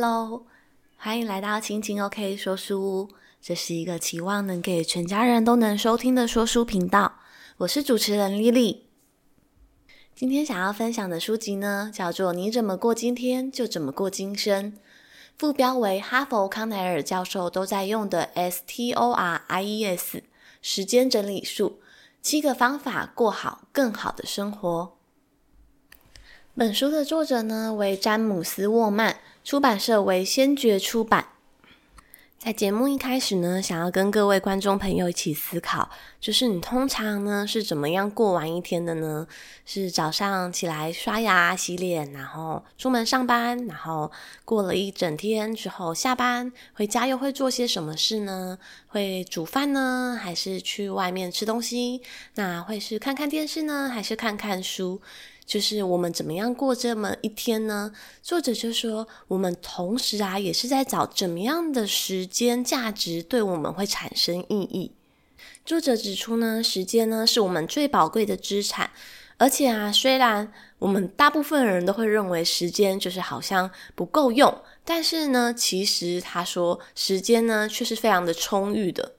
Hello，欢迎来到青青 OK 说书屋。这是一个期望能给全家人都能收听的说书频道。我是主持人 Lily。今天想要分享的书籍呢，叫做《你怎么过今天，就怎么过今生》，副标为哈佛康奈尔教授都在用的 STORIES 时间整理术，七个方法过好更好的生活。本书的作者呢，为詹姆斯·沃曼，出版社为先觉出版。在节目一开始呢，想要跟各位观众朋友一起思考，就是你通常呢是怎么样过完一天的呢？是早上起来刷牙洗脸，然后出门上班，然后过了一整天之后下班回家又会做些什么事呢？会煮饭呢，还是去外面吃东西？那会是看看电视呢，还是看看书？就是我们怎么样过这么一天呢？作者就说，我们同时啊，也是在找怎么样的时间价值对我们会产生意义。作者指出呢，时间呢是我们最宝贵的资产，而且啊，虽然我们大部分人都会认为时间就是好像不够用，但是呢，其实他说时间呢却是非常的充裕的。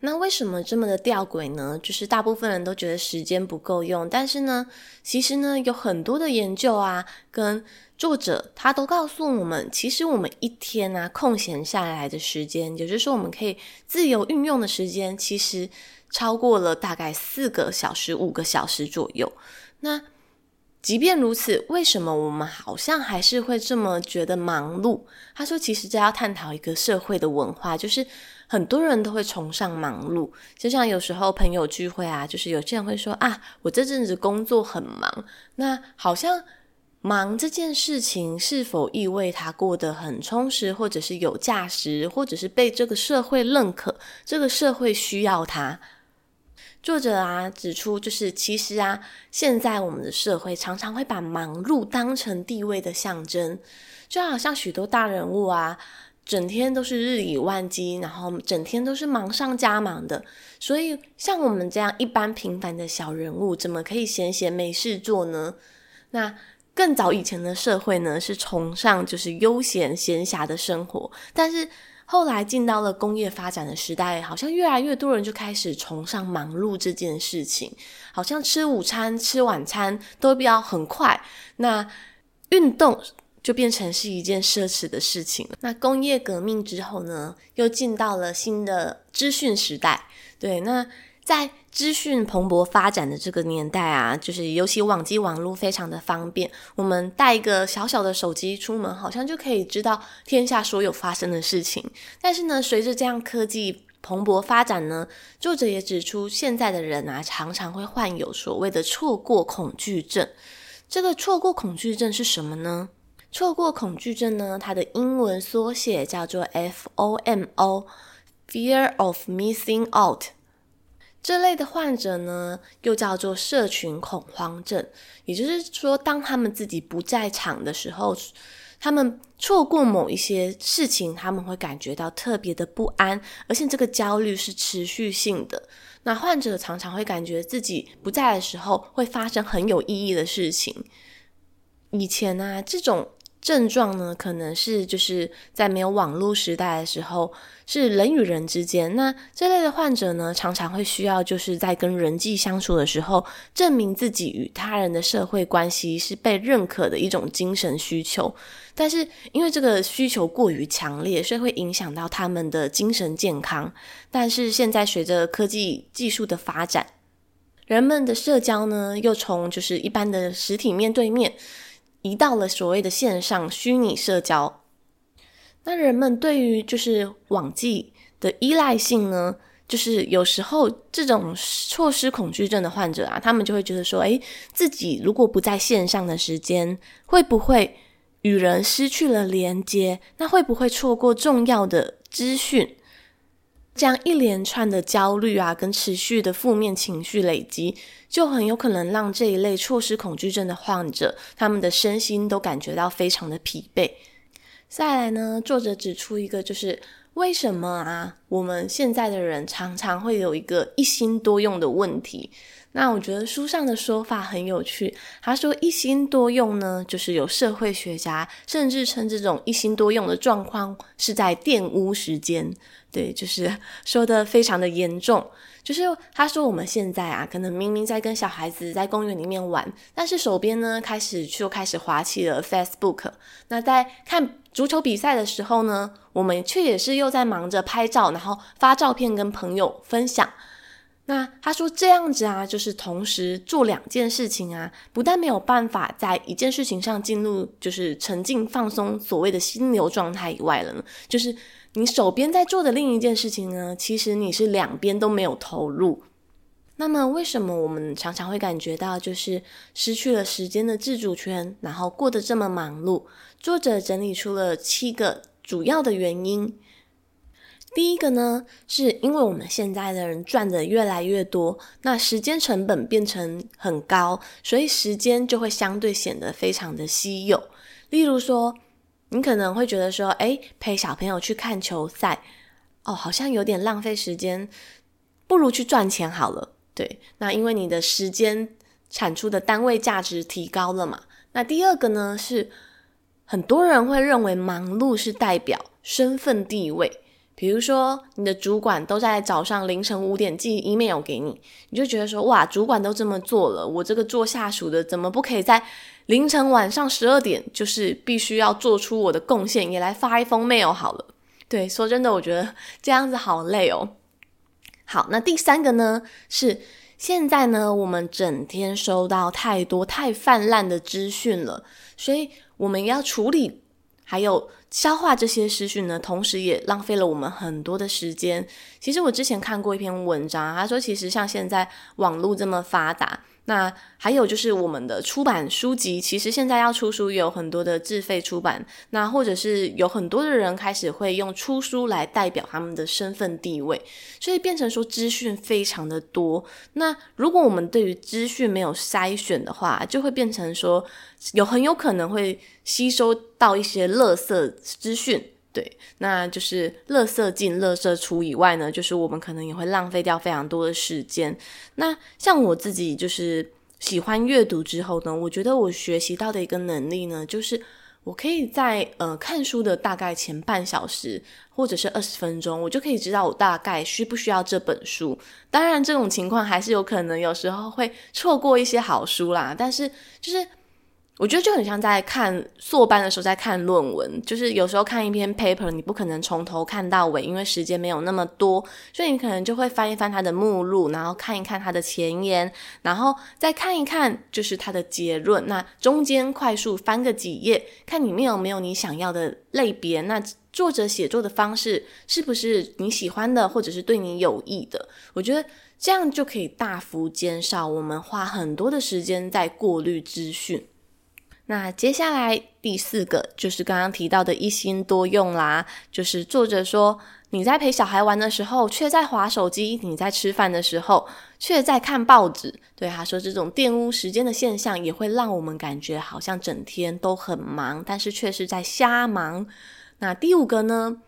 那为什么这么的吊诡呢？就是大部分人都觉得时间不够用，但是呢，其实呢，有很多的研究啊，跟作者他都告诉我们，其实我们一天啊空闲下来的时间，也就是说我们可以自由运用的时间，其实超过了大概四个小时、五个小时左右。那即便如此，为什么我们好像还是会这么觉得忙碌？他说，其实这要探讨一个社会的文化，就是很多人都会崇尚忙碌。就像有时候朋友聚会啊，就是有些人会说啊，我这阵子工作很忙。那好像忙这件事情是否意味他过得很充实，或者是有价值，或者是被这个社会认可，这个社会需要他？作者啊指出，就是其实啊，现在我们的社会常常会把忙碌当成地位的象征，就好像许多大人物啊，整天都是日理万机，然后整天都是忙上加忙的。所以，像我们这样一般平凡的小人物，怎么可以闲闲没事做呢？那更早以前的社会呢，是崇尚就是悠闲闲暇的生活，但是。后来进到了工业发展的时代，好像越来越多人就开始崇尚忙碌这件事情，好像吃午餐、吃晚餐都比较很快，那运动就变成是一件奢侈的事情了。那工业革命之后呢，又进到了新的资讯时代，对，那。在资讯蓬勃发展的这个年代啊，就是尤其网际网络非常的方便，我们带一个小小的手机出门，好像就可以知道天下所有发生的事情。但是呢，随着这样科技蓬勃发展呢，作者也指出，现在的人啊，常常会患有所谓的错过恐惧症。这个错过恐惧症是什么呢？错过恐惧症呢，它的英文缩写叫做 FOMO，Fear of Missing Out。这类的患者呢，又叫做社群恐慌症，也就是说，当他们自己不在场的时候，他们错过某一些事情，他们会感觉到特别的不安，而且这个焦虑是持续性的。那患者常常会感觉自己不在的时候，会发生很有意义的事情。以前呢、啊，这种。症状呢，可能是就是在没有网络时代的时候，是人与人之间。那这类的患者呢，常常会需要就是在跟人际相处的时候，证明自己与他人的社会关系是被认可的一种精神需求。但是因为这个需求过于强烈，所以会影响到他们的精神健康。但是现在随着科技技术的发展，人们的社交呢，又从就是一般的实体面对面。移到了所谓的线上虚拟社交，那人们对于就是网际的依赖性呢，就是有时候这种错失恐惧症的患者啊，他们就会觉得说，诶，自己如果不在线上的时间，会不会与人失去了连接？那会不会错过重要的资讯？这样一连串的焦虑啊，跟持续的负面情绪累积，就很有可能让这一类错失恐惧症的患者，他们的身心都感觉到非常的疲惫。再来呢，作者指出一个，就是为什么啊，我们现在的人常常会有一个一心多用的问题。那我觉得书上的说法很有趣。他说一心多用呢，就是有社会学家甚至称这种一心多用的状况是在玷污时间。对，就是说的非常的严重。就是他说我们现在啊，可能明明在跟小孩子在公园里面玩，但是手边呢开始就开始滑起了 Facebook。那在看足球比赛的时候呢，我们却也是又在忙着拍照，然后发照片跟朋友分享。那他说这样子啊，就是同时做两件事情啊，不但没有办法在一件事情上进入就是沉浸放松所谓的心流状态以外了呢，就是你手边在做的另一件事情呢，其实你是两边都没有投入。那么为什么我们常常会感觉到就是失去了时间的自主权，然后过得这么忙碌？作者整理出了七个主要的原因。第一个呢，是因为我们现在的人赚的越来越多，那时间成本变成很高，所以时间就会相对显得非常的稀有。例如说，你可能会觉得说，诶，陪小朋友去看球赛，哦，好像有点浪费时间，不如去赚钱好了。对，那因为你的时间产出的单位价值提高了嘛。那第二个呢，是很多人会认为忙碌是代表身份地位。比如说，你的主管都在早上凌晨五点寄 email 给你，你就觉得说，哇，主管都这么做了，我这个做下属的怎么不可以在凌晨晚上十二点，就是必须要做出我的贡献，也来发一封 mail 好了。对，说真的，我觉得这样子好累哦。好，那第三个呢，是现在呢，我们整天收到太多太泛滥的资讯了，所以我们要处理。还有消化这些思绪呢，同时也浪费了我们很多的时间。其实我之前看过一篇文章，他说，其实像现在网络这么发达。那还有就是我们的出版书籍，其实现在要出书也有很多的自费出版，那或者是有很多的人开始会用出书来代表他们的身份地位，所以变成说资讯非常的多。那如果我们对于资讯没有筛选的话，就会变成说有很有可能会吸收到一些垃圾资讯。对，那就是垃圾进，垃圾出以外呢，就是我们可能也会浪费掉非常多的时间。那像我自己就是喜欢阅读之后呢，我觉得我学习到的一个能力呢，就是我可以在呃看书的大概前半小时或者是二十分钟，我就可以知道我大概需不需要这本书。当然，这种情况还是有可能有时候会错过一些好书啦，但是就是。我觉得就很像在看硕班的时候在看论文，就是有时候看一篇 paper，你不可能从头看到尾，因为时间没有那么多，所以你可能就会翻一翻它的目录，然后看一看它的前言，然后再看一看就是它的结论。那中间快速翻个几页，看里面有没有你想要的类别，那作者写作的方式是不是你喜欢的，或者是对你有益的？我觉得这样就可以大幅减少我们花很多的时间在过滤资讯。那接下来第四个就是刚刚提到的一心多用啦，就是作者说你在陪小孩玩的时候，却在划手机；你在吃饭的时候，却在看报纸。对，他说这种玷污时间的现象，也会让我们感觉好像整天都很忙，但是却是在瞎忙。那第五个呢？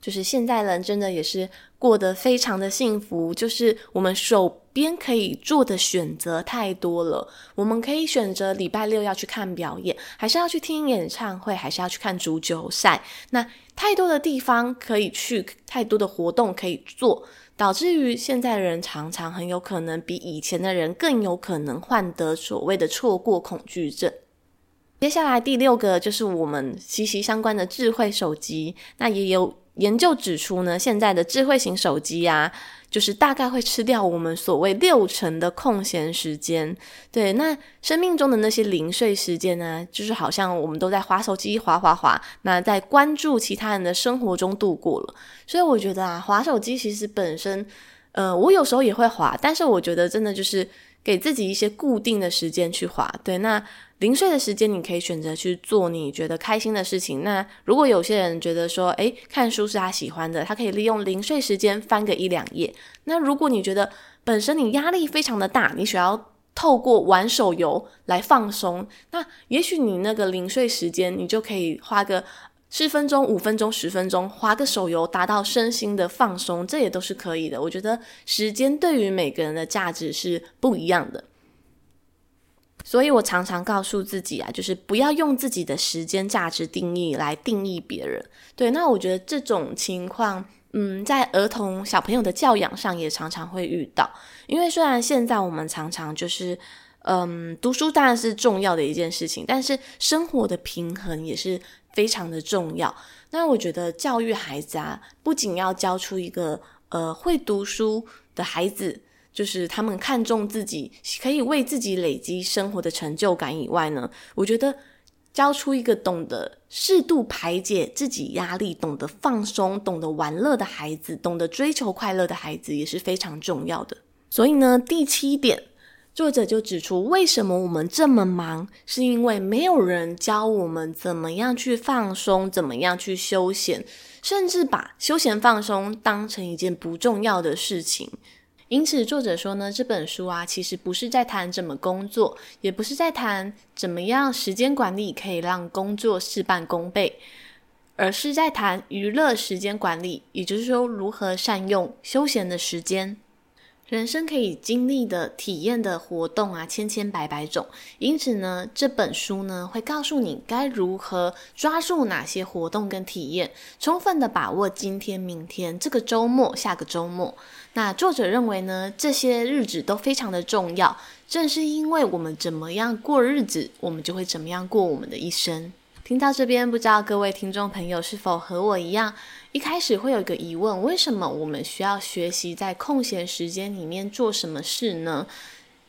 就是现在人真的也是过得非常的幸福，就是我们手边可以做的选择太多了。我们可以选择礼拜六要去看表演，还是要去听演唱会，还是要去看足球赛。那太多的地方可以去，太多的活动可以做，导致于现在人常常很有可能比以前的人更有可能患得所谓的错过恐惧症。接下来第六个就是我们息息相关的智慧手机，那也有。研究指出呢，现在的智慧型手机啊，就是大概会吃掉我们所谓六成的空闲时间。对，那生命中的那些零碎时间呢，就是好像我们都在滑手机，滑滑滑，那在关注其他人的生活中度过了。所以我觉得啊，滑手机其实本身，呃，我有时候也会滑，但是我觉得真的就是给自己一些固定的时间去花。对，那。零碎的时间，你可以选择去做你觉得开心的事情。那如果有些人觉得说，诶，看书是他喜欢的，他可以利用零碎时间翻个一两页。那如果你觉得本身你压力非常的大，你需要透过玩手游来放松，那也许你那个零碎时间，你就可以花个十分钟、五分钟、十分钟，划个手游，达到身心的放松，这也都是可以的。我觉得时间对于每个人的价值是不一样的。所以我常常告诉自己啊，就是不要用自己的时间价值定义来定义别人。对，那我觉得这种情况，嗯，在儿童小朋友的教养上也常常会遇到。因为虽然现在我们常常就是，嗯，读书当然是重要的一件事情，但是生活的平衡也是非常的重要。那我觉得教育孩子啊，不仅要教出一个呃会读书的孩子。就是他们看重自己可以为自己累积生活的成就感以外呢，我觉得教出一个懂得适度排解自己压力、懂得放松、懂得玩乐的孩子，懂得追求快乐的孩子也是非常重要的。所以呢，第七点，作者就指出，为什么我们这么忙，是因为没有人教我们怎么样去放松，怎么样去休闲，甚至把休闲放松当成一件不重要的事情。因此，作者说呢，这本书啊，其实不是在谈怎么工作，也不是在谈怎么样时间管理可以让工作事半功倍，而是在谈娱乐时间管理，也就是说，如何善用休闲的时间。人生可以经历的体验的活动啊，千千百百种。因此呢，这本书呢会告诉你该如何抓住哪些活动跟体验，充分的把握今天、明天、这个周末、下个周末。那作者认为呢，这些日子都非常的重要。正是因为我们怎么样过日子，我们就会怎么样过我们的一生。听到这边，不知道各位听众朋友是否和我一样？一开始会有一个疑问：为什么我们需要学习在空闲时间里面做什么事呢？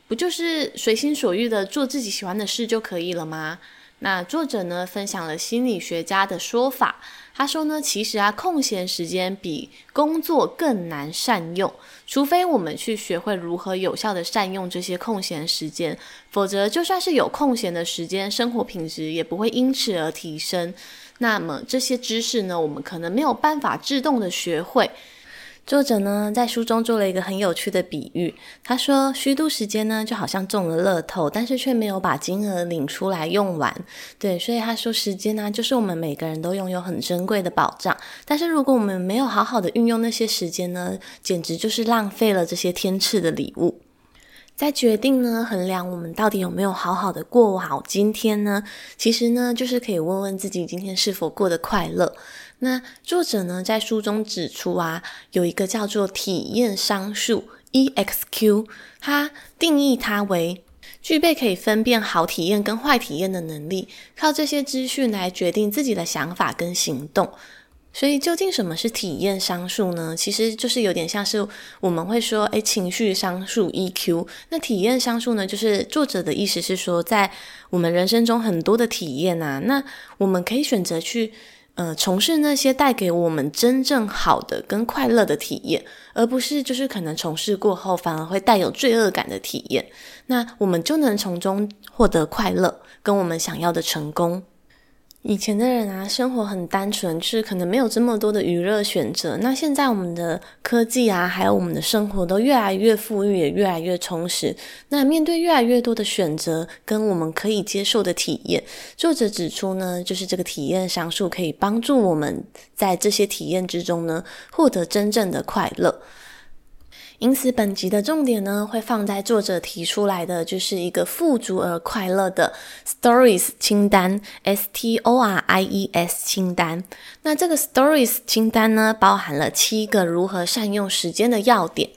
不就是随心所欲的做自己喜欢的事就可以了吗？那作者呢，分享了心理学家的说法。他说呢，其实啊，空闲时间比工作更难善用，除非我们去学会如何有效的善用这些空闲时间，否则就算是有空闲的时间，生活品质也不会因此而提升。那么这些知识呢，我们可能没有办法自动的学会。作者呢，在书中做了一个很有趣的比喻。他说，虚度时间呢，就好像中了乐透，但是却没有把金额领出来用完。对，所以他说，时间呢，就是我们每个人都拥有很珍贵的宝藏。但是如果我们没有好好的运用那些时间呢，简直就是浪费了这些天赐的礼物。在决定呢，衡量我们到底有没有好好的过好今天呢？其实呢，就是可以问问自己，今天是否过得快乐。那作者呢，在书中指出啊，有一个叫做体验商数 （EXQ），它定义它为具备可以分辨好体验跟坏体验的能力，靠这些资讯来决定自己的想法跟行动。所以，究竟什么是体验商数呢？其实就是有点像是我们会说，诶，情绪商数 （EQ）。那体验商数呢，就是作者的意思是说，在我们人生中很多的体验啊，那我们可以选择去。呃，从事那些带给我们真正好的跟快乐的体验，而不是就是可能从事过后反而会带有罪恶感的体验，那我们就能从中获得快乐，跟我们想要的成功。以前的人啊，生活很单纯，就是可能没有这么多的娱乐选择。那现在我们的科技啊，还有我们的生活都越来越富裕，也越来越充实。那面对越来越多的选择跟我们可以接受的体验，作者指出呢，就是这个体验商数可以帮助我们在这些体验之中呢，获得真正的快乐。因此，本集的重点呢，会放在作者提出来的，就是一个富足而快乐的 Stories 清单 （S T O R I E S） 清单。那这个 Stories 清单呢，包含了七个如何善用时间的要点。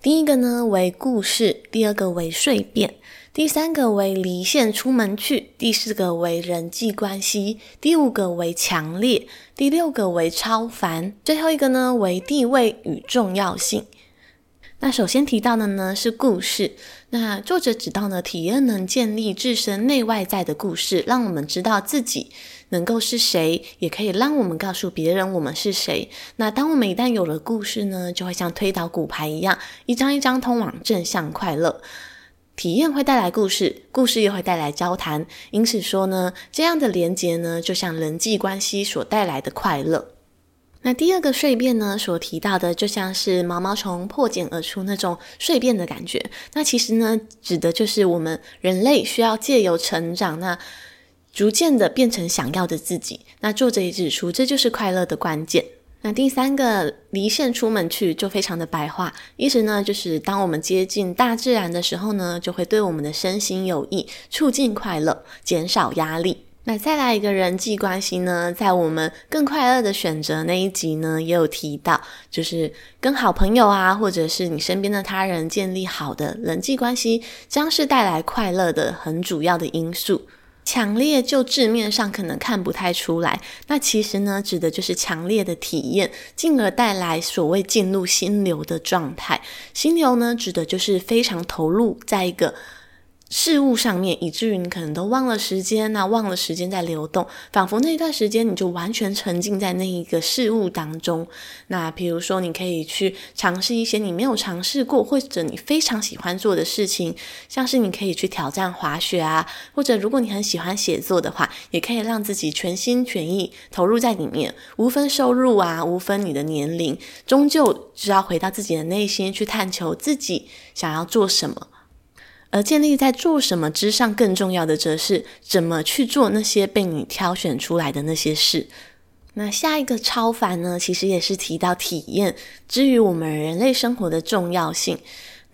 第一个呢为故事，第二个为碎片，第三个为离线出门去，第四个为人际关系，第五个为强烈，第六个为超凡，最后一个呢为地位与重要性。那首先提到的呢是故事。那作者指到呢，体验能建立自身内外在的故事，让我们知道自己能够是谁，也可以让我们告诉别人我们是谁。那当我们一旦有了故事呢，就会像推倒骨牌一样，一张一张通往正向快乐。体验会带来故事，故事又会带来交谈。因此说呢，这样的连结呢，就像人际关系所带来的快乐。那第二个睡变呢，所提到的就像是毛毛虫破茧而出那种睡变的感觉。那其实呢，指的就是我们人类需要借由成长，那逐渐的变成想要的自己。那作者也指出，这就是快乐的关键。那第三个离线出门去就非常的白话，意思呢就是当我们接近大自然的时候呢，就会对我们的身心有益，促进快乐，减少压力。那再来一个人际关系呢，在我们更快乐的选择那一集呢，也有提到，就是跟好朋友啊，或者是你身边的他人建立好的人际关系，将是带来快乐的很主要的因素。强烈就字面上可能看不太出来，那其实呢，指的就是强烈的体验，进而带来所谓进入心流的状态。心流呢，指的就是非常投入在一个。事物上面，以至于你可能都忘了时间呐、啊，忘了时间在流动，仿佛那一段时间你就完全沉浸在那一个事物当中。那比如说，你可以去尝试一些你没有尝试过或者你非常喜欢做的事情，像是你可以去挑战滑雪啊，或者如果你很喜欢写作的话，也可以让自己全心全意投入在里面，无分收入啊，无分你的年龄，终究是要回到自己的内心去探求自己想要做什么。而建立在做什么之上，更重要的则是怎么去做那些被你挑选出来的那些事。那下一个超凡呢，其实也是提到体验之于我们人类生活的重要性。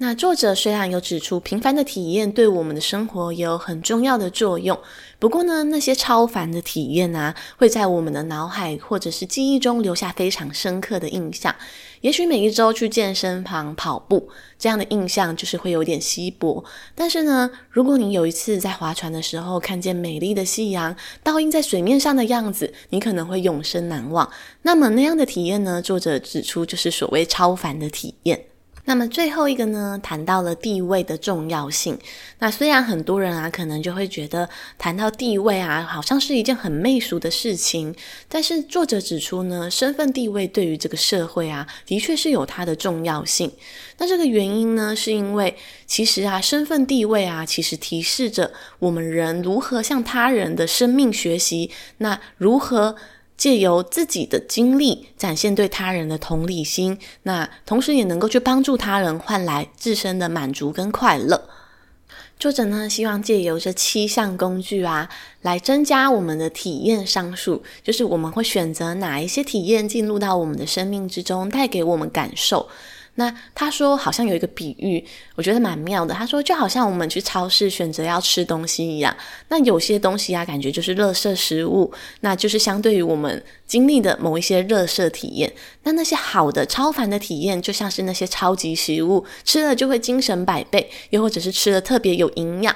那作者虽然有指出平凡的体验对我们的生活也有很重要的作用，不过呢，那些超凡的体验啊，会在我们的脑海或者是记忆中留下非常深刻的印象。也许每一周去健身房跑步，这样的印象就是会有点稀薄。但是呢，如果你有一次在划船的时候看见美丽的夕阳倒映在水面上的样子，你可能会永生难忘。那么那样的体验呢，作者指出就是所谓超凡的体验。那么最后一个呢，谈到了地位的重要性。那虽然很多人啊，可能就会觉得谈到地位啊，好像是一件很媚俗的事情。但是作者指出呢，身份地位对于这个社会啊，的确是有它的重要性。那这个原因呢，是因为其实啊，身份地位啊，其实提示着我们人如何向他人的生命学习。那如何？借由自己的经历展现对他人的同理心，那同时也能够去帮助他人，换来自身的满足跟快乐。作者呢，希望借由这七项工具啊，来增加我们的体验上述，就是我们会选择哪一些体验进入到我们的生命之中，带给我们感受。那他说好像有一个比喻，我觉得蛮妙的。他说就好像我们去超市选择要吃东西一样，那有些东西啊，感觉就是垃圾食物，那就是相对于我们经历的某一些垃圾体验。那那些好的超凡的体验，就像是那些超级食物，吃了就会精神百倍，又或者是吃了特别有营养。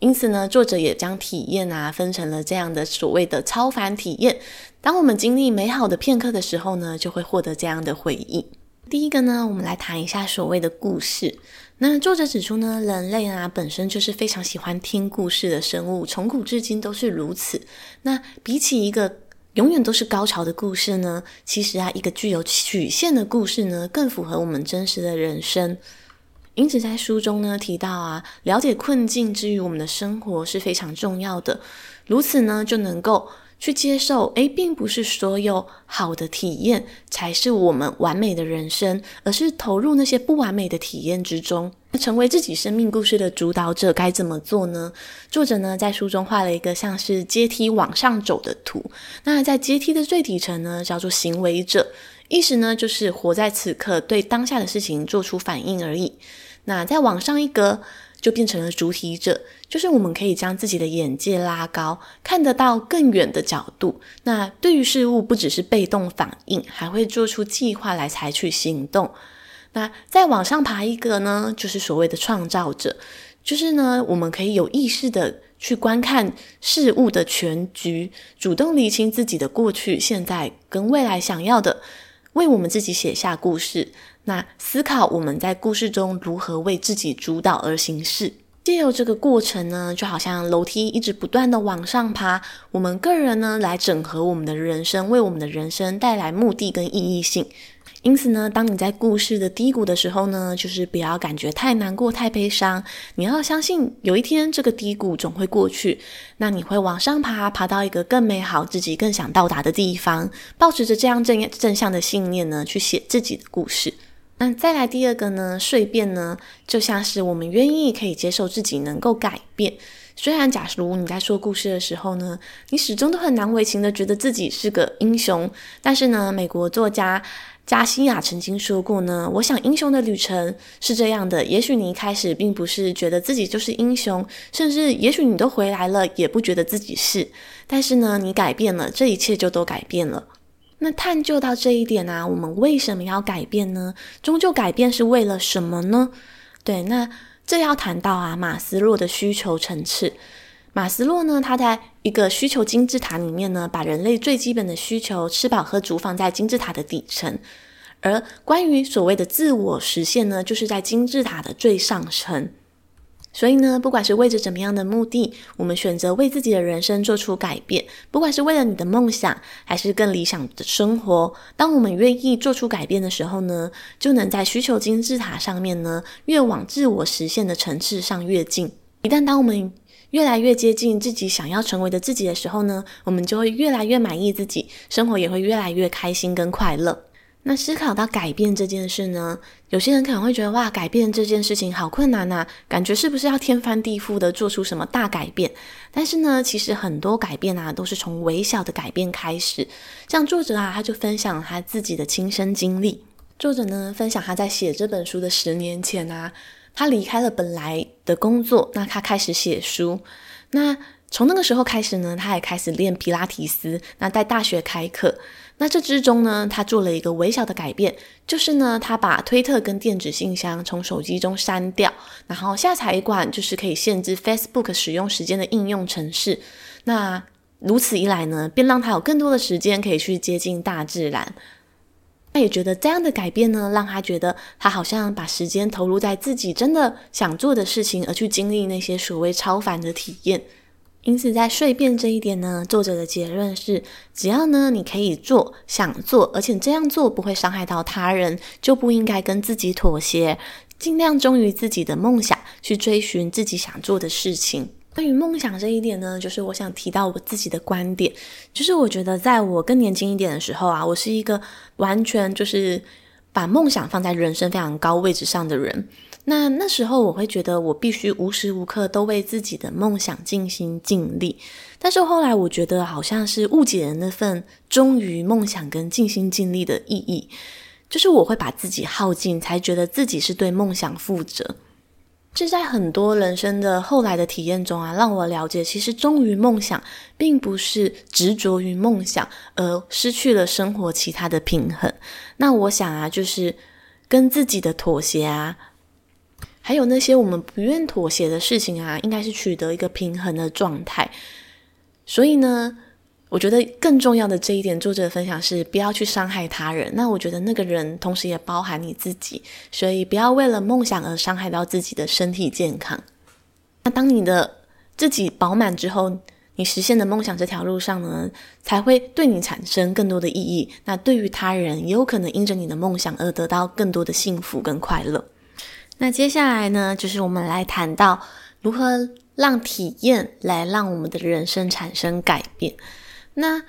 因此呢，作者也将体验啊分成了这样的所谓的超凡体验。当我们经历美好的片刻的时候呢，就会获得这样的回忆。第一个呢，我们来谈一下所谓的故事。那作者指出呢，人类啊本身就是非常喜欢听故事的生物，从古至今都是如此。那比起一个永远都是高潮的故事呢，其实啊，一个具有曲线的故事呢，更符合我们真实的人生。因此在书中呢提到啊，了解困境之于我们的生活是非常重要的。如此呢，就能够。去接受，诶，并不是所有好的体验才是我们完美的人生，而是投入那些不完美的体验之中，成为自己生命故事的主导者。该怎么做呢？作者呢在书中画了一个像是阶梯往上走的图。那在阶梯的最底层呢，叫做行为者，意思呢就是活在此刻，对当下的事情做出反应而已。那再往上一格。就变成了主体者，就是我们可以将自己的眼界拉高，看得到更远的角度。那对于事物不只是被动反应，还会做出计划来采取行动。那再往上爬一个呢，就是所谓的创造者，就是呢，我们可以有意识的去观看事物的全局，主动厘清自己的过去、现在跟未来想要的，为我们自己写下故事。那思考我们在故事中如何为自己主导而行事，借由这个过程呢，就好像楼梯一直不断的往上爬，我们个人呢来整合我们的人生，为我们的人生带来目的跟意义性。因此呢，当你在故事的低谷的时候呢，就是不要感觉太难过、太悲伤，你要相信有一天这个低谷总会过去，那你会往上爬，爬到一个更美好、自己更想到达的地方。抱持着这样正正向的信念呢，去写自己的故事。那再来第二个呢，蜕变呢，就像是我们愿意可以接受自己能够改变，虽然假如你在说故事的时候呢，你始终都很难为情的觉得自己是个英雄，但是呢，美国作家加西亚曾经说过呢，我想英雄的旅程是这样的，也许你一开始并不是觉得自己就是英雄，甚至也许你都回来了也不觉得自己是，但是呢，你改变了，这一切就都改变了。那探究到这一点啊，我们为什么要改变呢？终究改变是为了什么呢？对，那。这要谈到啊，马斯洛的需求层次。马斯洛呢，他在一个需求金字塔里面呢，把人类最基本的需求吃饱喝足放在金字塔的底层，而关于所谓的自我实现呢，就是在金字塔的最上层。所以呢，不管是为着怎么样的目的，我们选择为自己的人生做出改变，不管是为了你的梦想，还是更理想的生活，当我们愿意做出改变的时候呢，就能在需求金字塔上面呢，越往自我实现的层次上越近。一旦当我们越来越接近自己想要成为的自己的时候呢，我们就会越来越满意自己，生活也会越来越开心跟快乐。那思考到改变这件事呢，有些人可能会觉得哇，改变这件事情好困难呐，感觉是不是要天翻地覆的做出什么大改变？但是呢，其实很多改变啊，都是从微小的改变开始。像作者啊，他就分享他自己的亲身经历。作者呢，分享他在写这本书的十年前啊，他离开了本来的工作，那他开始写书。那从那个时候开始呢，他也开始练皮拉提斯，那在大学开课。那这之中呢，他做了一个微小的改变，就是呢，他把推特跟电子信箱从手机中删掉，然后下载一款就是可以限制 Facebook 使用时间的应用程式。那如此一来呢，便让他有更多的时间可以去接近大自然。他也觉得这样的改变呢，让他觉得他好像把时间投入在自己真的想做的事情，而去经历那些所谓超凡的体验。因此，在蜕变这一点呢，作者的结论是：只要呢你可以做、想做，而且这样做不会伤害到他人，就不应该跟自己妥协，尽量忠于自己的梦想，去追寻自己想做的事情。关于梦想这一点呢，就是我想提到我自己的观点，就是我觉得在我更年轻一点的时候啊，我是一个完全就是把梦想放在人生非常高位置上的人。那那时候我会觉得我必须无时无刻都为自己的梦想尽心尽力，但是后来我觉得好像是误解了那份忠于梦想跟尽心尽力的意义，就是我会把自己耗尽，才觉得自己是对梦想负责。这在很多人生的后来的体验中啊，让我了解，其实忠于梦想，并不是执着于梦想而失去了生活其他的平衡。那我想啊，就是跟自己的妥协啊。还有那些我们不愿妥协的事情啊，应该是取得一个平衡的状态。所以呢，我觉得更重要的这一点，作者的分享是不要去伤害他人。那我觉得那个人同时也包含你自己，所以不要为了梦想而伤害到自己的身体健康。那当你的自己饱满之后，你实现的梦想这条路上呢，才会对你产生更多的意义。那对于他人，也有可能因着你的梦想而得到更多的幸福跟快乐。那接下来呢，就是我们来谈到如何让体验来让我们的人生产生改变。那，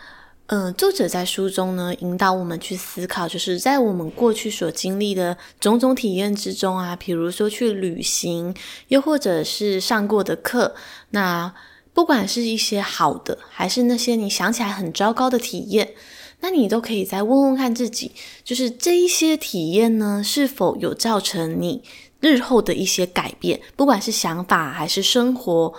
呃，作者在书中呢，引导我们去思考，就是在我们过去所经历的种种体验之中啊，比如说去旅行，又或者是上过的课，那不管是一些好的，还是那些你想起来很糟糕的体验，那你都可以再问问看自己，就是这一些体验呢，是否有造成你日后的一些改变，不管是想法还是生活，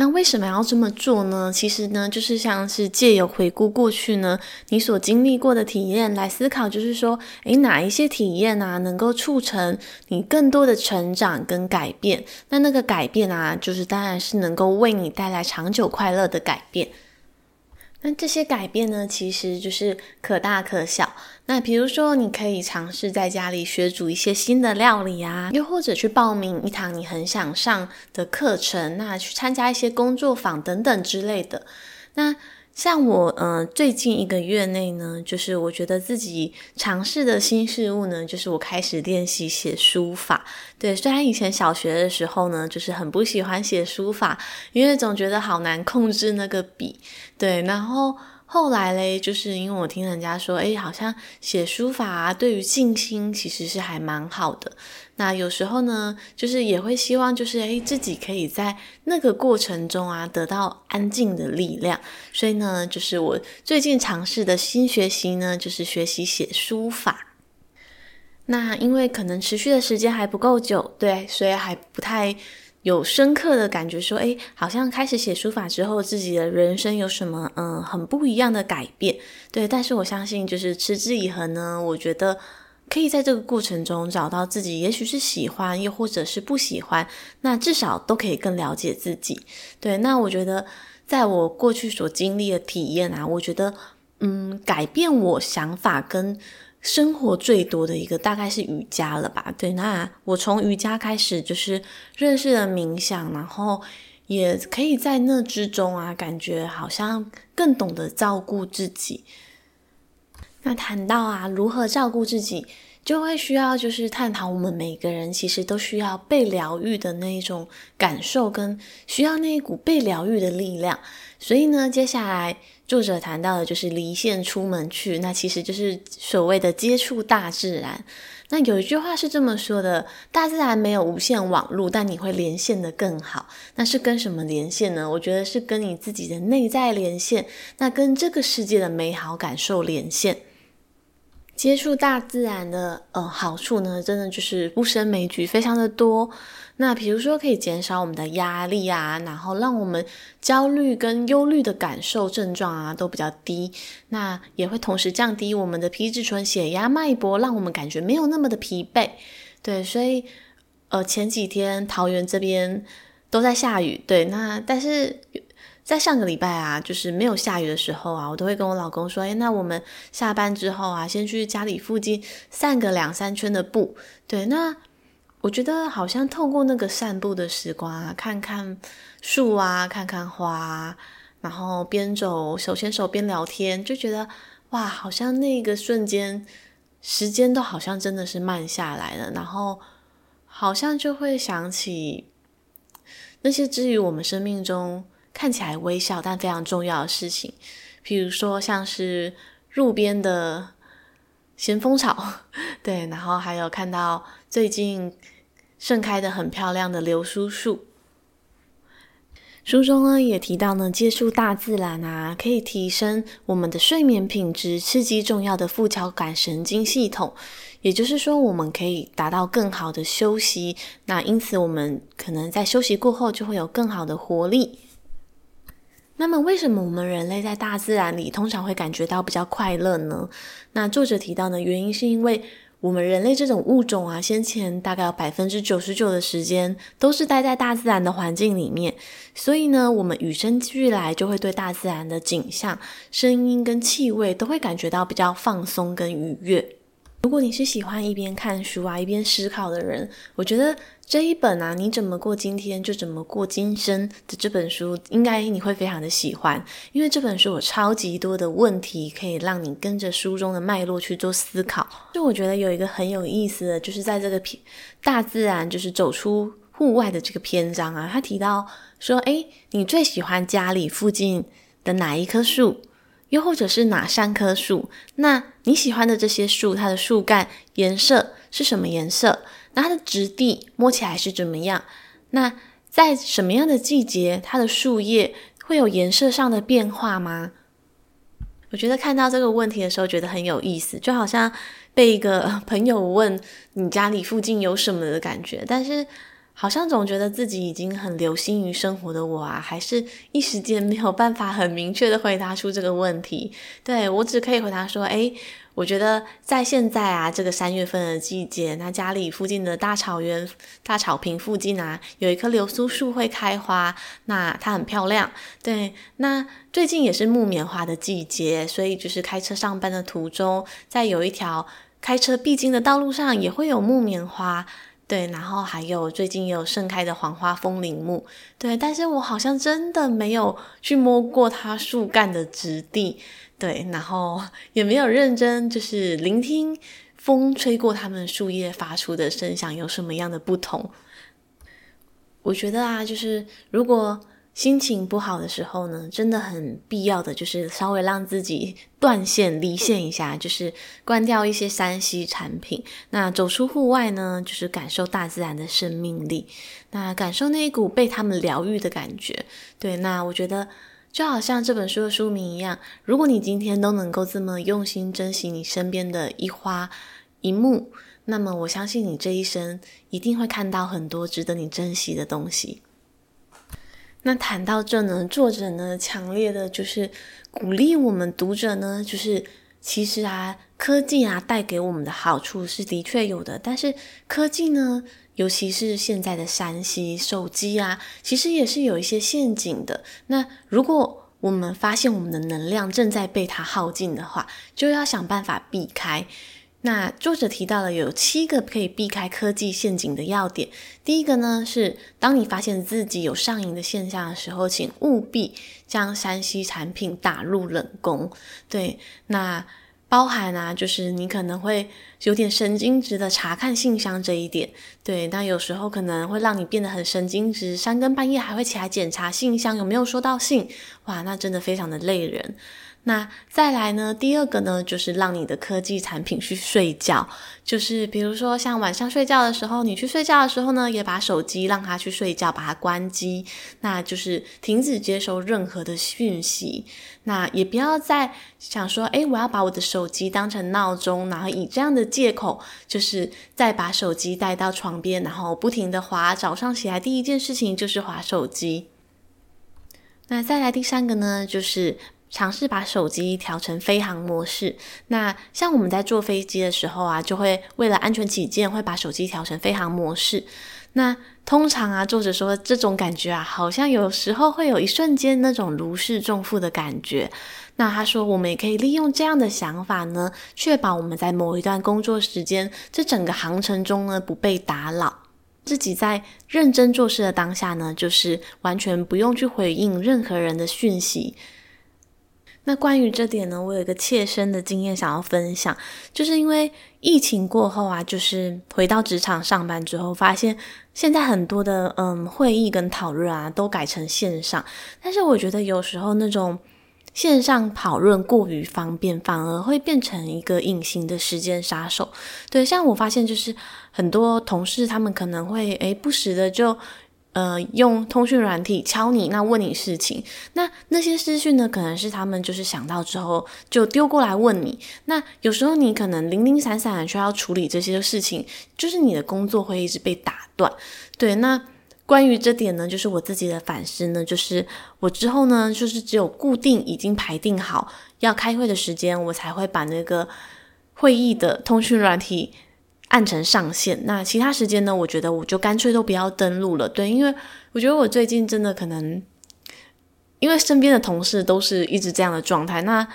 那为什么要这么做呢？其实呢，就是像是借由回顾过去呢，你所经历过的体验来思考，就是说，诶，哪一些体验啊，能够促成你更多的成长跟改变？那那个改变啊，就是当然是能够为你带来长久快乐的改变。那这些改变呢，其实就是可大可小。那比如说，你可以尝试在家里学煮一些新的料理啊，又或者去报名一堂你很想上的课程，那去参加一些工作坊等等之类的。那像我，呃，最近一个月内呢，就是我觉得自己尝试的新事物呢，就是我开始练习写书法。对，虽然以前小学的时候呢，就是很不喜欢写书法，因为总觉得好难控制那个笔。对，然后后来嘞，就是因为我听人家说，哎，好像写书法啊，对于静心其实是还蛮好的。那有时候呢，就是也会希望，就是哎，自己可以在那个过程中啊，得到安静的力量。所以呢，就是我最近尝试的新学习呢，就是学习写书法。那因为可能持续的时间还不够久，对，所以还不太。有深刻的感觉，说，诶，好像开始写书法之后，自己的人生有什么，嗯，很不一样的改变，对。但是我相信，就是持之以恒呢，我觉得可以在这个过程中找到自己，也许是喜欢，又或者是不喜欢，那至少都可以更了解自己，对。那我觉得，在我过去所经历的体验啊，我觉得，嗯，改变我想法跟。生活最多的一个大概是瑜伽了吧？对，那我从瑜伽开始就是认识了冥想，然后也可以在那之中啊，感觉好像更懂得照顾自己。那谈到啊，如何照顾自己，就会需要就是探讨我们每个人其实都需要被疗愈的那一种感受，跟需要那一股被疗愈的力量。所以呢，接下来。作者谈到的就是离线出门去，那其实就是所谓的接触大自然。那有一句话是这么说的：大自然没有无线网络，但你会连线得更好。那是跟什么连线呢？我觉得是跟你自己的内在连线，那跟这个世界的美好感受连线。接触大自然的呃好处呢，真的就是不胜枚举，非常的多。那比如说，可以减少我们的压力啊，然后让我们焦虑跟忧虑的感受症状啊都比较低。那也会同时降低我们的皮质醇、血压、脉搏，让我们感觉没有那么的疲惫。对，所以呃前几天桃园这边都在下雨。对，那但是在上个礼拜啊，就是没有下雨的时候啊，我都会跟我老公说，诶，那我们下班之后啊，先去家里附近散个两三圈的步。对，那。我觉得好像透过那个散步的时光啊，看看树啊，看看花，然后边走手牵手边聊天，就觉得哇，好像那个瞬间时间都好像真的是慢下来了，然后好像就会想起那些之于我们生命中看起来微小但非常重要的事情，比如说像是路边的。咸丰草，对，然后还有看到最近盛开的很漂亮的流苏树。书中呢也提到呢，接触大自然啊，可以提升我们的睡眠品质，刺激重要的副交感神经系统。也就是说，我们可以达到更好的休息。那因此，我们可能在休息过后就会有更好的活力。那么，为什么我们人类在大自然里通常会感觉到比较快乐呢？那作者提到呢，原因是因为我们人类这种物种啊，先前大概有百分之九十九的时间都是待在大自然的环境里面，所以呢，我们与生俱来就会对大自然的景象、声音跟气味都会感觉到比较放松跟愉悦。如果你是喜欢一边看书啊，一边思考的人，我觉得。这一本啊，你怎么过今天就怎么过今生的这本书，应该你会非常的喜欢，因为这本书有超级多的问题，可以让你跟着书中的脉络去做思考。就我觉得有一个很有意思的，就是在这个篇大自然，就是走出户外的这个篇章啊，他提到说，诶，你最喜欢家里附近的哪一棵树，又或者是哪三棵树？那你喜欢的这些树，它的树干颜色是什么颜色？那它的质地摸起来是怎么样？那在什么样的季节，它的树叶会有颜色上的变化吗？我觉得看到这个问题的时候，觉得很有意思，就好像被一个朋友问你家里附近有什么的感觉，但是好像总觉得自己已经很留心于生活的我啊，还是一时间没有办法很明确的回答出这个问题。对，我只可以回答说，诶。我觉得在现在啊，这个三月份的季节，那家里附近的大草原、大草坪附近啊，有一棵流苏树会开花，那它很漂亮。对，那最近也是木棉花的季节，所以就是开车上班的途中，在有一条开车必经的道路上，也会有木棉花。对，然后还有最近也有盛开的黄花风铃木。对，但是我好像真的没有去摸过它树干的质地。对，然后 也没有认真就是聆听风吹过它们树叶发出的声响有什么样的不同。我觉得啊，就是如果心情不好的时候呢，真的很必要的就是稍微让自己断线离线一下，就是关掉一些 3C 产品，那走出户外呢，就是感受大自然的生命力，那感受那一股被他们疗愈的感觉。对，那我觉得就好像这本书的书名一样，如果你今天都能够这么用心珍惜你身边的一花一木，那么我相信你这一生一定会看到很多值得你珍惜的东西。那谈到这呢，作者呢强烈的就是鼓励我们读者呢，就是其实啊，科技啊带给我们的好处是的确有的，但是科技呢，尤其是现在的山西手机啊，其实也是有一些陷阱的。那如果我们发现我们的能量正在被它耗尽的话，就要想办法避开。那作者提到了有七个可以避开科技陷阱的要点。第一个呢是，当你发现自己有上瘾的现象的时候，请务必将山西产品打入冷宫。对，那包含啊，就是你可能会有点神经质的查看信箱这一点。对，那有时候可能会让你变得很神经质，三更半夜还会起来检查信箱有没有收到信。哇，那真的非常的累人。那再来呢？第二个呢，就是让你的科技产品去睡觉，就是比如说像晚上睡觉的时候，你去睡觉的时候呢，也把手机让它去睡觉，把它关机，那就是停止接收任何的讯息。那也不要再想说，诶，我要把我的手机当成闹钟，然后以这样的借口，就是再把手机带到床边，然后不停的滑，早上起来第一件事情就是滑手机。那再来第三个呢，就是。尝试把手机调成飞航模式。那像我们在坐飞机的时候啊，就会为了安全起见，会把手机调成飞航模式。那通常啊，作者说这种感觉啊，好像有时候会有一瞬间那种如释重负的感觉。那他说，我们也可以利用这样的想法呢，确保我们在某一段工作时间，这整个航程中呢，不被打扰。自己在认真做事的当下呢，就是完全不用去回应任何人的讯息。那关于这点呢，我有一个切身的经验想要分享，就是因为疫情过后啊，就是回到职场上班之后，发现现在很多的嗯会议跟讨论啊都改成线上，但是我觉得有时候那种线上讨论过于方便，反而会变成一个隐形的时间杀手。对，像我发现就是很多同事他们可能会诶不时的就。呃，用通讯软体敲你，那问你事情，那那些私讯呢，可能是他们就是想到之后就丢过来问你。那有时候你可能零零散散的需要处理这些事情，就是你的工作会一直被打断。对，那关于这点呢，就是我自己的反思呢，就是我之后呢，就是只有固定已经排定好要开会的时间，我才会把那个会议的通讯软体。按成上线，那其他时间呢？我觉得我就干脆都不要登录了。对，因为我觉得我最近真的可能，因为身边的同事都是一直这样的状态。那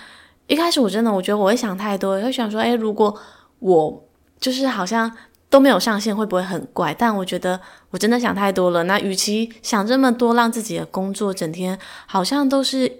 一开始我真的我觉得我会想太多，会想说，诶，如果我就是好像都没有上线，会不会很怪？但我觉得我真的想太多了。那与其想这么多，让自己的工作整天好像都是。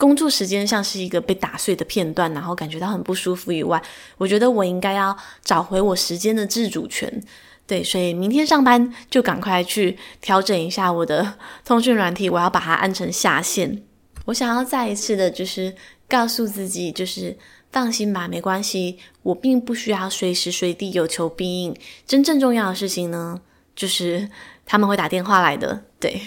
工作时间像是一个被打碎的片段，然后感觉到很不舒服以外，我觉得我应该要找回我时间的自主权。对，所以明天上班就赶快去调整一下我的通讯软体，我要把它按成下线。我想要再一次的，就是告诉自己，就是放心吧，没关系，我并不需要随时随地有求必应。真正重要的事情呢，就是他们会打电话来的。对。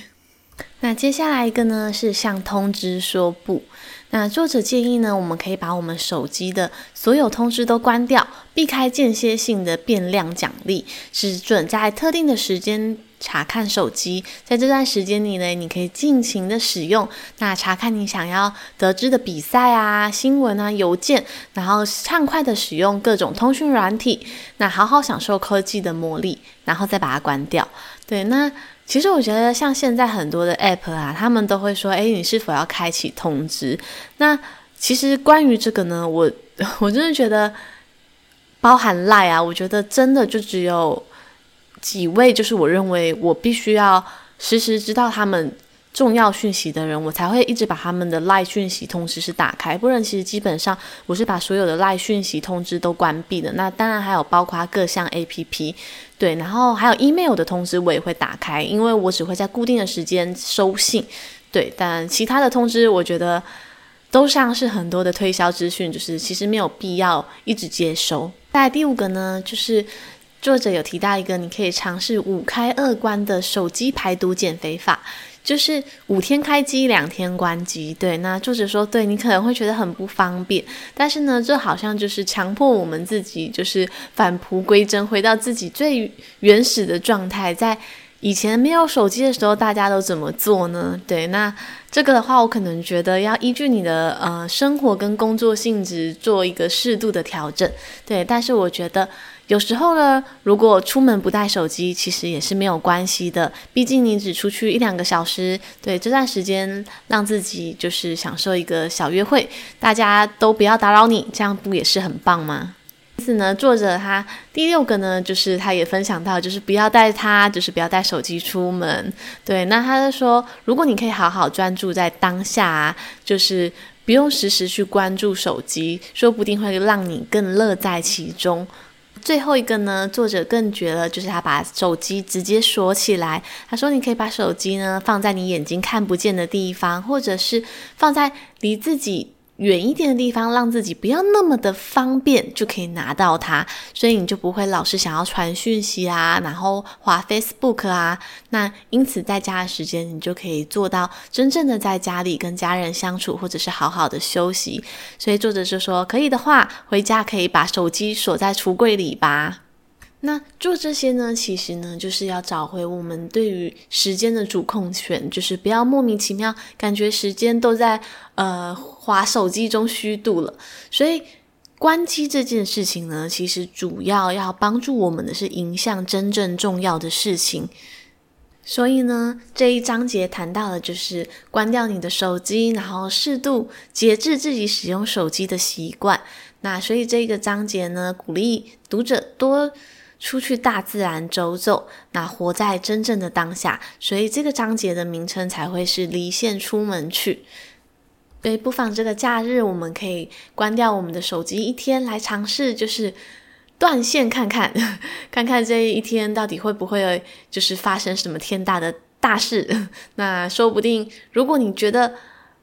那接下来一个呢，是向通知说不。那作者建议呢，我们可以把我们手机的所有通知都关掉，避开间歇性的变量奖励，只准在特定的时间查看手机。在这段时间里呢，你可以尽情的使用，那查看你想要得知的比赛啊、新闻啊、邮件，然后畅快的使用各种通讯软体，那好好享受科技的魔力，然后再把它关掉。对，那。其实我觉得，像现在很多的 App 啊，他们都会说：“哎，你是否要开启通知？”那其实关于这个呢，我 我真的觉得，包含 lie 啊，我觉得真的就只有几位，就是我认为我必须要时时知道他们重要讯息的人，我才会一直把他们的赖讯息通知是打开，不然其实基本上我是把所有的赖讯息通知都关闭的。那当然还有包括各项 APP，对，然后还有 email 的通知我也会打开，因为我只会在固定的时间收信，对，但其他的通知我觉得。都像是很多的推销资讯，就是其实没有必要一直接收。在第五个呢，就是作者有提到一个，你可以尝试五开二关的手机排毒减肥法，就是五天开机，两天关机。对，那作者说，对，你可能会觉得很不方便，但是呢，这好像就是强迫我们自己，就是返璞归真，回到自己最原始的状态，在。以前没有手机的时候，大家都怎么做呢？对，那这个的话，我可能觉得要依据你的呃生活跟工作性质做一个适度的调整。对，但是我觉得有时候呢，如果出门不带手机，其实也是没有关系的。毕竟你只出去一两个小时，对，这段时间让自己就是享受一个小约会，大家都不要打扰你，这样不也是很棒吗？因此呢，作者他第六个呢，就是他也分享到，就是不要带他，就是不要带手机出门。对，那他就说，如果你可以好好专注在当下，就是不用时时去关注手机，说不定会让你更乐在其中。最后一个呢，作者更绝了，就是他把手机直接锁起来。他说，你可以把手机呢放在你眼睛看不见的地方，或者是放在离自己。远一点的地方，让自己不要那么的方便，就可以拿到它，所以你就不会老是想要传讯息啊，然后划 Facebook 啊。那因此在家的时间，你就可以做到真正的在家里跟家人相处，或者是好好的休息。所以作者就说，可以的话，回家可以把手机锁在橱柜里吧。那做这些呢，其实呢，就是要找回我们对于时间的主控权，就是不要莫名其妙感觉时间都在呃滑手机中虚度了。所以关机这件事情呢，其实主要要帮助我们的是迎向真正重要的事情。所以呢，这一章节谈到的就是关掉你的手机，然后适度节制自己使用手机的习惯。那所以这个章节呢，鼓励读者多。出去大自然走走，那活在真正的当下，所以这个章节的名称才会是离线出门去。所以，不妨这个假日我们可以关掉我们的手机一天，来尝试就是断线看看，看看这一天到底会不会就是发生什么天大的大事。那说不定，如果你觉得。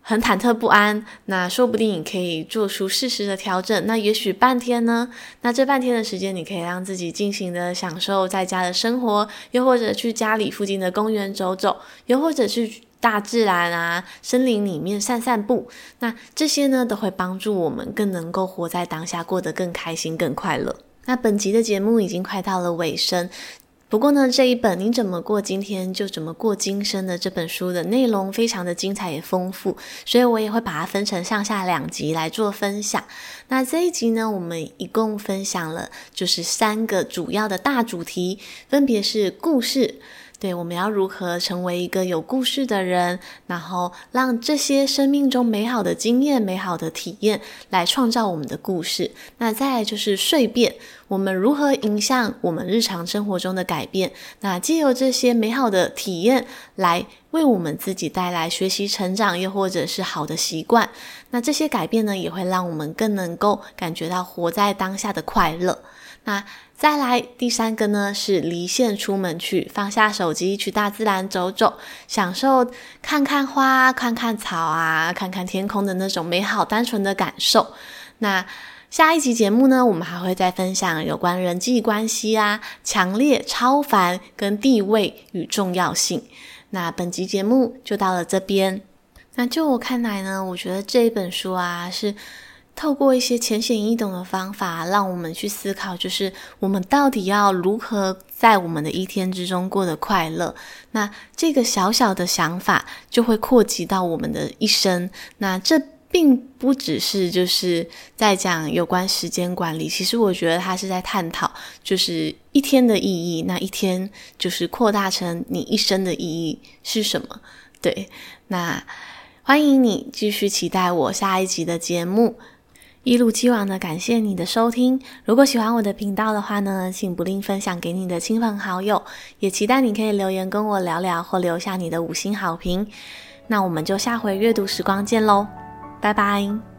很忐忑不安，那说不定你可以做出适时的调整。那也许半天呢？那这半天的时间，你可以让自己尽情的享受在家的生活，又或者去家里附近的公园走走，又或者去大自然啊、森林里面散散步。那这些呢，都会帮助我们更能够活在当下，过得更开心、更快乐。那本集的节目已经快到了尾声。不过呢，这一本你怎么过今天就怎么过今生的这本书的内容非常的精彩也丰富，所以我也会把它分成上下两集来做分享。那这一集呢，我们一共分享了就是三个主要的大主题，分别是故事。对，我们要如何成为一个有故事的人，然后让这些生命中美好的经验、美好的体验来创造我们的故事。那再来就是蜕变，我们如何影响我们日常生活中的改变？那借由这些美好的体验来为我们自己带来学习成长，又或者是好的习惯。那这些改变呢，也会让我们更能够感觉到活在当下的快乐。那再来第三个呢，是离线出门去，放下手机，去大自然走走，享受看看花、看看草啊，看看天空的那种美好单纯的感受。那下一集节目呢，我们还会再分享有关人际关系啊、强烈、超凡跟地位与重要性。那本集节目就到了这边。那就我看来呢，我觉得这一本书啊是。透过一些浅显易懂的方法，让我们去思考，就是我们到底要如何在我们的一天之中过得快乐。那这个小小的想法就会扩及到我们的一生。那这并不只是就是在讲有关时间管理，其实我觉得他是在探讨，就是一天的意义。那一天就是扩大成你一生的意义是什么？对，那欢迎你继续期待我下一集的节目。一如既往的感谢你的收听。如果喜欢我的频道的话呢，请不吝分享给你的亲朋好友，也期待你可以留言跟我聊聊，或留下你的五星好评。那我们就下回阅读时光见喽，拜拜。